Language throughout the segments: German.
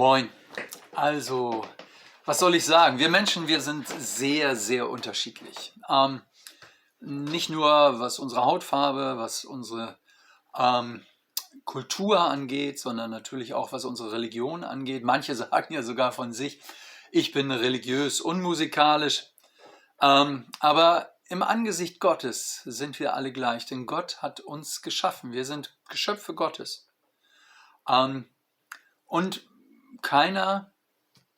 Moin. Also, was soll ich sagen? Wir Menschen, wir sind sehr, sehr unterschiedlich. Ähm, nicht nur was unsere Hautfarbe, was unsere ähm, Kultur angeht, sondern natürlich auch was unsere Religion angeht. Manche sagen ja sogar von sich, ich bin religiös unmusikalisch. Ähm, aber im Angesicht Gottes sind wir alle gleich, denn Gott hat uns geschaffen. Wir sind Geschöpfe Gottes. Ähm, und keiner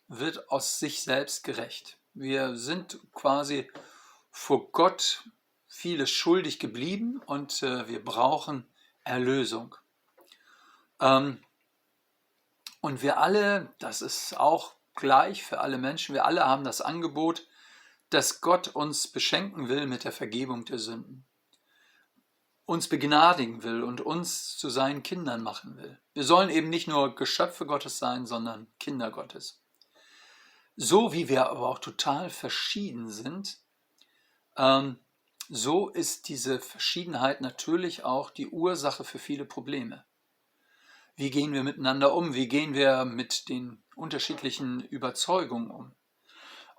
wird aus sich selbst gerecht. Wir sind quasi vor Gott vieles schuldig geblieben und äh, wir brauchen Erlösung. Ähm, und wir alle, das ist auch gleich für alle Menschen, wir alle haben das Angebot, dass Gott uns beschenken will mit der Vergebung der Sünden, uns begnadigen will und uns zu seinen Kindern machen will. Wir sollen eben nicht nur Geschöpfe Gottes sein, sondern Kinder Gottes. So wie wir aber auch total verschieden sind, ähm, so ist diese Verschiedenheit natürlich auch die Ursache für viele Probleme. Wie gehen wir miteinander um? Wie gehen wir mit den unterschiedlichen Überzeugungen um?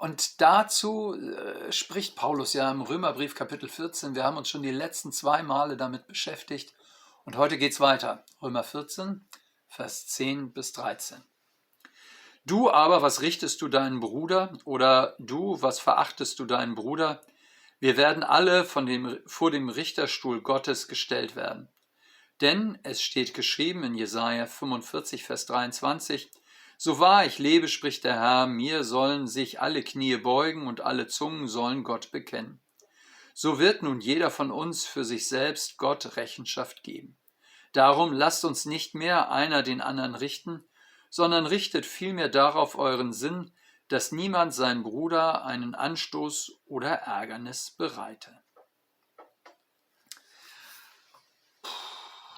Und dazu äh, spricht Paulus ja im Römerbrief Kapitel 14. Wir haben uns schon die letzten zwei Male damit beschäftigt. Und heute geht es weiter. Römer 14, Vers 10 bis 13. Du aber, was richtest du deinen Bruder? Oder du, was verachtest du deinen Bruder? Wir werden alle von dem, vor dem Richterstuhl Gottes gestellt werden. Denn es steht geschrieben in Jesaja 45, Vers 23, so wahr ich lebe, spricht der Herr, mir sollen sich alle Knie beugen und alle Zungen sollen Gott bekennen. So wird nun jeder von uns für sich selbst Gott Rechenschaft geben. Darum lasst uns nicht mehr einer den anderen richten, sondern richtet vielmehr darauf euren Sinn, dass niemand seinem Bruder einen Anstoß oder Ärgernis bereite.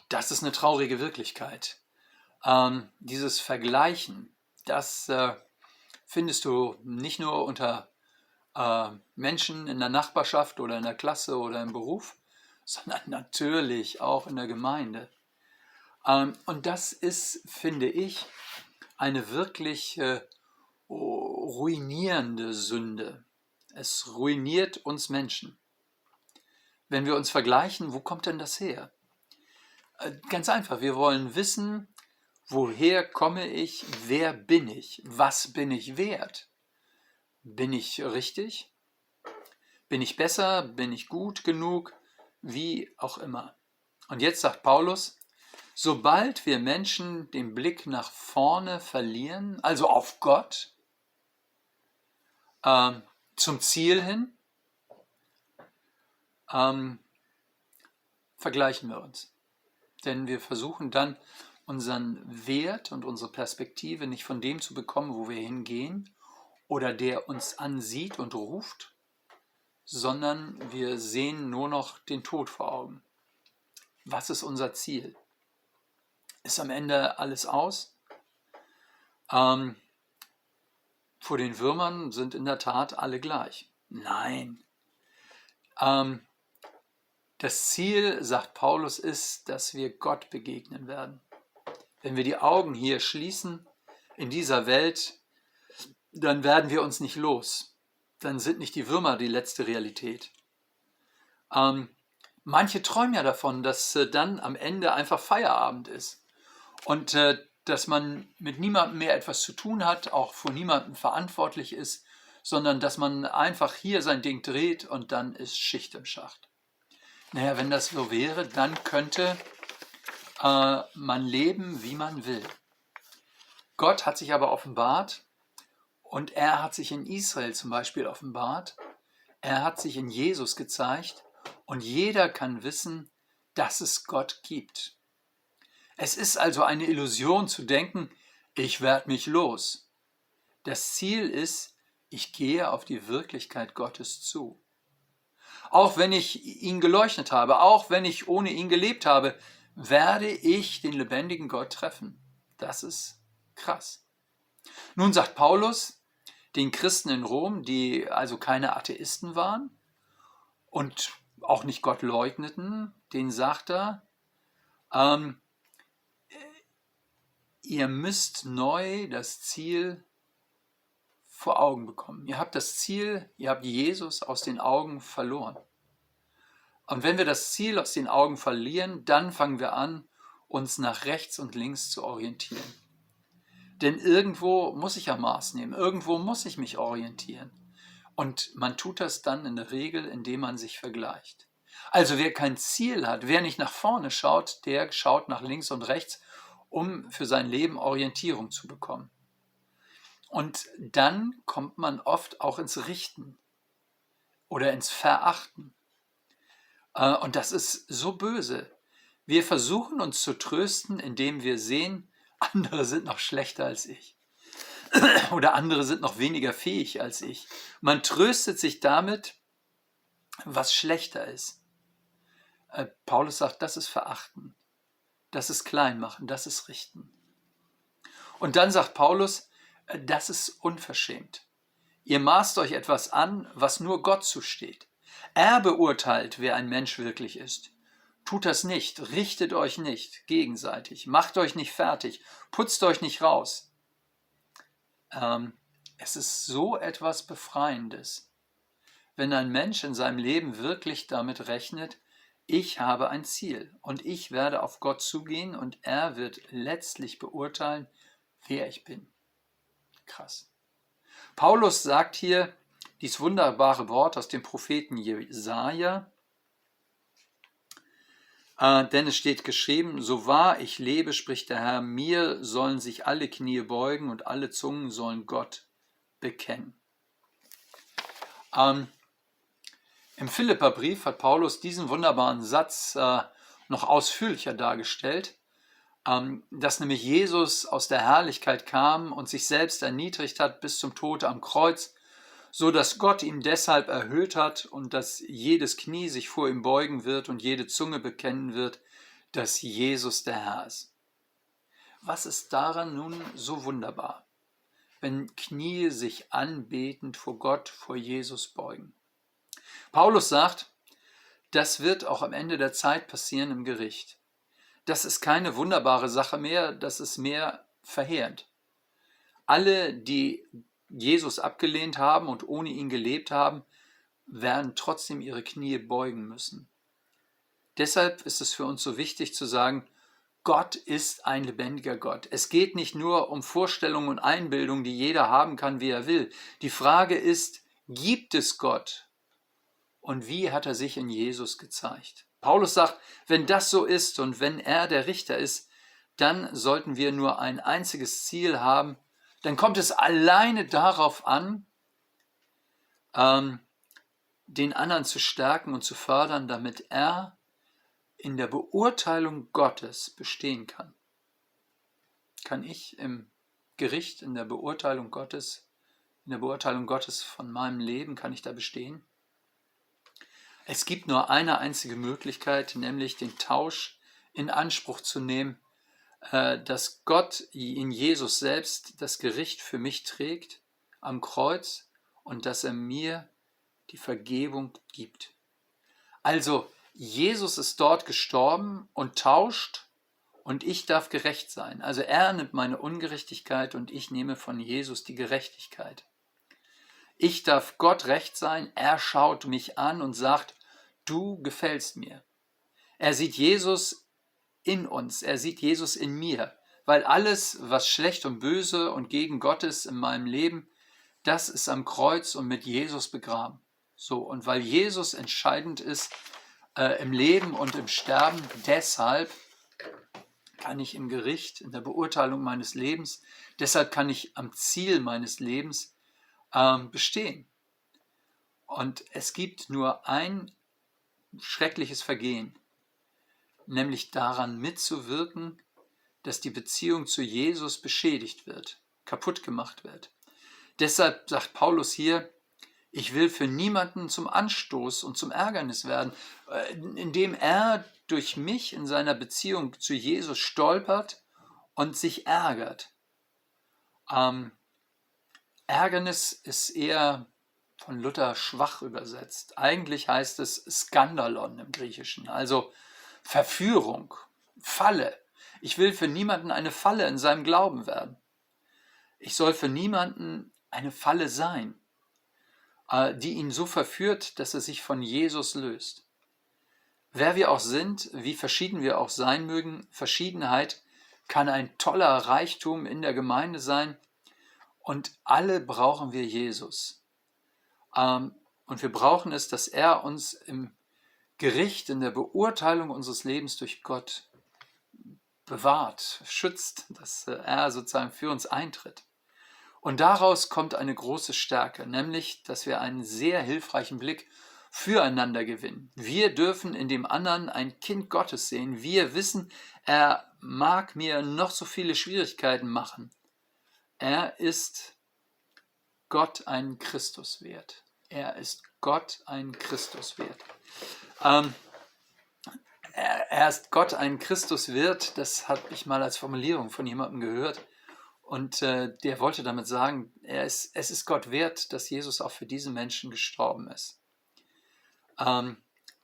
Das ist eine traurige Wirklichkeit. Ähm, dieses Vergleichen, das äh, findest du nicht nur unter äh, Menschen in der Nachbarschaft oder in der Klasse oder im Beruf, sondern natürlich auch in der Gemeinde. Ähm, und das ist, finde ich, eine wirklich äh, ruinierende Sünde. Es ruiniert uns Menschen. Wenn wir uns vergleichen, wo kommt denn das her? Äh, ganz einfach, wir wollen wissen, woher komme ich, wer bin ich, was bin ich wert? Bin ich richtig? Bin ich besser? Bin ich gut genug? Wie auch immer. Und jetzt sagt Paulus, sobald wir Menschen den Blick nach vorne verlieren, also auf Gott, ähm, zum Ziel hin, ähm, vergleichen wir uns. Denn wir versuchen dann unseren Wert und unsere Perspektive nicht von dem zu bekommen, wo wir hingehen oder der uns ansieht und ruft, sondern wir sehen nur noch den Tod vor Augen. Was ist unser Ziel? Ist am Ende alles aus? Ähm, vor den Würmern sind in der Tat alle gleich. Nein. Ähm, das Ziel, sagt Paulus, ist, dass wir Gott begegnen werden. Wenn wir die Augen hier schließen in dieser Welt, dann werden wir uns nicht los. Dann sind nicht die Würmer die letzte Realität. Ähm, manche träumen ja davon, dass äh, dann am Ende einfach Feierabend ist und äh, dass man mit niemandem mehr etwas zu tun hat, auch vor niemandem verantwortlich ist, sondern dass man einfach hier sein Ding dreht und dann ist Schicht im Schacht. Naja, wenn das so wäre, dann könnte äh, man leben, wie man will. Gott hat sich aber offenbart und er hat sich in Israel zum Beispiel offenbart. Er hat sich in Jesus gezeigt und jeder kann wissen, dass es Gott gibt. Es ist also eine Illusion zu denken, ich werde mich los. Das Ziel ist, ich gehe auf die Wirklichkeit Gottes zu. Auch wenn ich ihn geleuchtet habe, auch wenn ich ohne ihn gelebt habe, werde ich den lebendigen Gott treffen. Das ist krass. Nun sagt Paulus den Christen in Rom, die also keine Atheisten waren und auch nicht Gott leugneten, den sagt er, ähm, ihr müsst neu das Ziel vor Augen bekommen. Ihr habt das Ziel, ihr habt Jesus aus den Augen verloren. Und wenn wir das Ziel aus den Augen verlieren, dann fangen wir an, uns nach rechts und links zu orientieren. Denn irgendwo muss ich ja Maß nehmen, irgendwo muss ich mich orientieren. Und man tut das dann in der Regel, indem man sich vergleicht. Also wer kein Ziel hat, wer nicht nach vorne schaut, der schaut nach links und rechts, um für sein Leben Orientierung zu bekommen. Und dann kommt man oft auch ins Richten oder ins Verachten. Äh, und das ist so böse. Wir versuchen uns zu trösten, indem wir sehen, andere sind noch schlechter als ich. Oder andere sind noch weniger fähig als ich. Man tröstet sich damit, was schlechter ist. Äh, Paulus sagt, das ist Verachten, das ist Kleinmachen, das ist Richten. Und dann sagt Paulus, äh, das ist unverschämt. Ihr maßt euch etwas an, was nur Gott zusteht. Er beurteilt, wer ein Mensch wirklich ist. Tut das nicht, richtet euch nicht gegenseitig, macht euch nicht fertig, putzt euch nicht raus. Ähm, es ist so etwas Befreiendes, wenn ein Mensch in seinem Leben wirklich damit rechnet, ich habe ein Ziel und ich werde auf Gott zugehen und er wird letztlich beurteilen, wer ich bin. Krass. Paulus sagt hier, dies wunderbare Wort aus dem Propheten Jesaja. Äh, denn es steht geschrieben: So wahr ich lebe, spricht der Herr, mir sollen sich alle Knie beugen und alle Zungen sollen Gott bekennen. Ähm, Im Philipperbrief hat Paulus diesen wunderbaren Satz äh, noch ausführlicher dargestellt, ähm, dass nämlich Jesus aus der Herrlichkeit kam und sich selbst erniedrigt hat bis zum Tod am Kreuz so dass Gott ihn deshalb erhöht hat und dass jedes Knie sich vor ihm beugen wird und jede Zunge bekennen wird, dass Jesus der Herr ist. Was ist daran nun so wunderbar, wenn Knie sich anbetend vor Gott, vor Jesus beugen? Paulus sagt, das wird auch am Ende der Zeit passieren im Gericht. Das ist keine wunderbare Sache mehr, das ist mehr verheerend. Alle, die Jesus abgelehnt haben und ohne ihn gelebt haben, werden trotzdem ihre Knie beugen müssen. Deshalb ist es für uns so wichtig zu sagen, Gott ist ein lebendiger Gott. Es geht nicht nur um Vorstellungen und Einbildungen, die jeder haben kann, wie er will. Die Frage ist, gibt es Gott? Und wie hat er sich in Jesus gezeigt? Paulus sagt, wenn das so ist und wenn er der Richter ist, dann sollten wir nur ein einziges Ziel haben, dann kommt es alleine darauf an, ähm, den anderen zu stärken und zu fördern, damit er in der Beurteilung Gottes bestehen kann. Kann ich im Gericht, in der Beurteilung Gottes, in der Beurteilung Gottes von meinem Leben, kann ich da bestehen? Es gibt nur eine einzige Möglichkeit, nämlich den Tausch in Anspruch zu nehmen dass Gott in Jesus selbst das Gericht für mich trägt am Kreuz und dass er mir die Vergebung gibt. Also Jesus ist dort gestorben und tauscht und ich darf gerecht sein. Also er nimmt meine Ungerechtigkeit und ich nehme von Jesus die Gerechtigkeit. Ich darf Gott recht sein, er schaut mich an und sagt, du gefällst mir. Er sieht Jesus in uns. Er sieht Jesus in mir. Weil alles, was schlecht und böse und gegen Gott ist in meinem Leben, das ist am Kreuz und mit Jesus begraben. So, und weil Jesus entscheidend ist äh, im Leben und im Sterben, deshalb kann ich im Gericht, in der Beurteilung meines Lebens, deshalb kann ich am Ziel meines Lebens ähm, bestehen. Und es gibt nur ein schreckliches Vergehen, nämlich daran mitzuwirken, dass die Beziehung zu Jesus beschädigt wird, kaputt gemacht wird. Deshalb sagt Paulus hier, ich will für niemanden zum Anstoß und zum Ärgernis werden, äh, indem er durch mich in seiner Beziehung zu Jesus stolpert und sich ärgert. Ähm, Ärgernis ist eher von Luther schwach übersetzt. Eigentlich heißt es Skandalon im Griechischen, also Verführung, Falle. Ich will für niemanden eine Falle in seinem Glauben werden. Ich soll für niemanden eine Falle sein, äh, die ihn so verführt, dass er sich von Jesus löst. Wer wir auch sind, wie verschieden wir auch sein mögen, Verschiedenheit kann ein toller Reichtum in der Gemeinde sein und alle brauchen wir Jesus. Ähm, und wir brauchen es, dass er uns im Gericht, in der Beurteilung unseres Lebens durch Gott bewahrt, schützt, dass äh, er sozusagen für uns eintritt. Und daraus kommt eine große Stärke, nämlich, dass wir einen sehr hilfreichen Blick füreinander gewinnen. Wir dürfen in dem anderen ein Kind Gottes sehen. Wir wissen, er mag mir noch so viele Schwierigkeiten machen. Er ist Gott einen Christus wert. Er ist Gott einen Christus wert. Ähm, er, ist Gott einen Christus wert, das habe ich mal als Formulierung von jemandem gehört. Und äh, der wollte damit sagen, ist, es ist Gott wert, dass Jesus auch für diese Menschen gestorben ist. Ähm,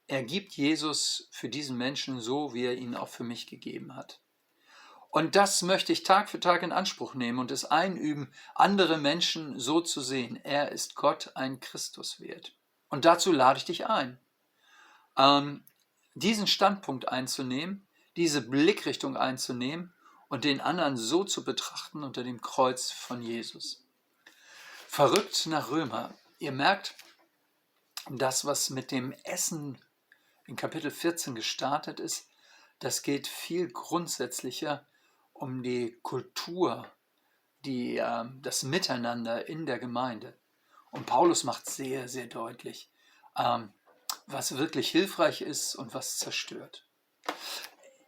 er gibt Jesus für diesen Menschen so, wie er ihn auch für mich gegeben hat. Und das möchte ich Tag für Tag in Anspruch nehmen und es einüben, andere Menschen so zu sehen. Er ist Gott ein Christus wert. Und dazu lade ich dich ein, ähm, diesen Standpunkt einzunehmen, diese Blickrichtung einzunehmen und den anderen so zu betrachten unter dem Kreuz von Jesus. Verrückt nach Römer. Ihr merkt, das, was mit dem Essen in Kapitel 14 gestartet ist, das geht viel grundsätzlicher um die Kultur, die, äh, das Miteinander in der Gemeinde. Und Paulus macht sehr, sehr deutlich, ähm, was wirklich hilfreich ist und was zerstört.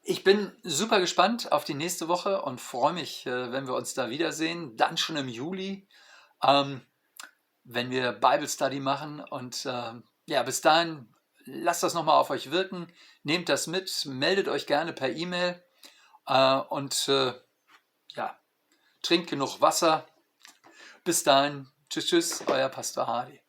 Ich bin super gespannt auf die nächste Woche und freue mich, äh, wenn wir uns da wiedersehen. Dann schon im Juli, ähm, wenn wir Bible Study machen. Und äh, ja, bis dahin, lasst das nochmal auf euch wirken. Nehmt das mit, meldet euch gerne per E-Mail. Äh, und äh, ja, trinkt genug Wasser. Bis dahin, tschüss, tschüss, euer Pastor Hardy.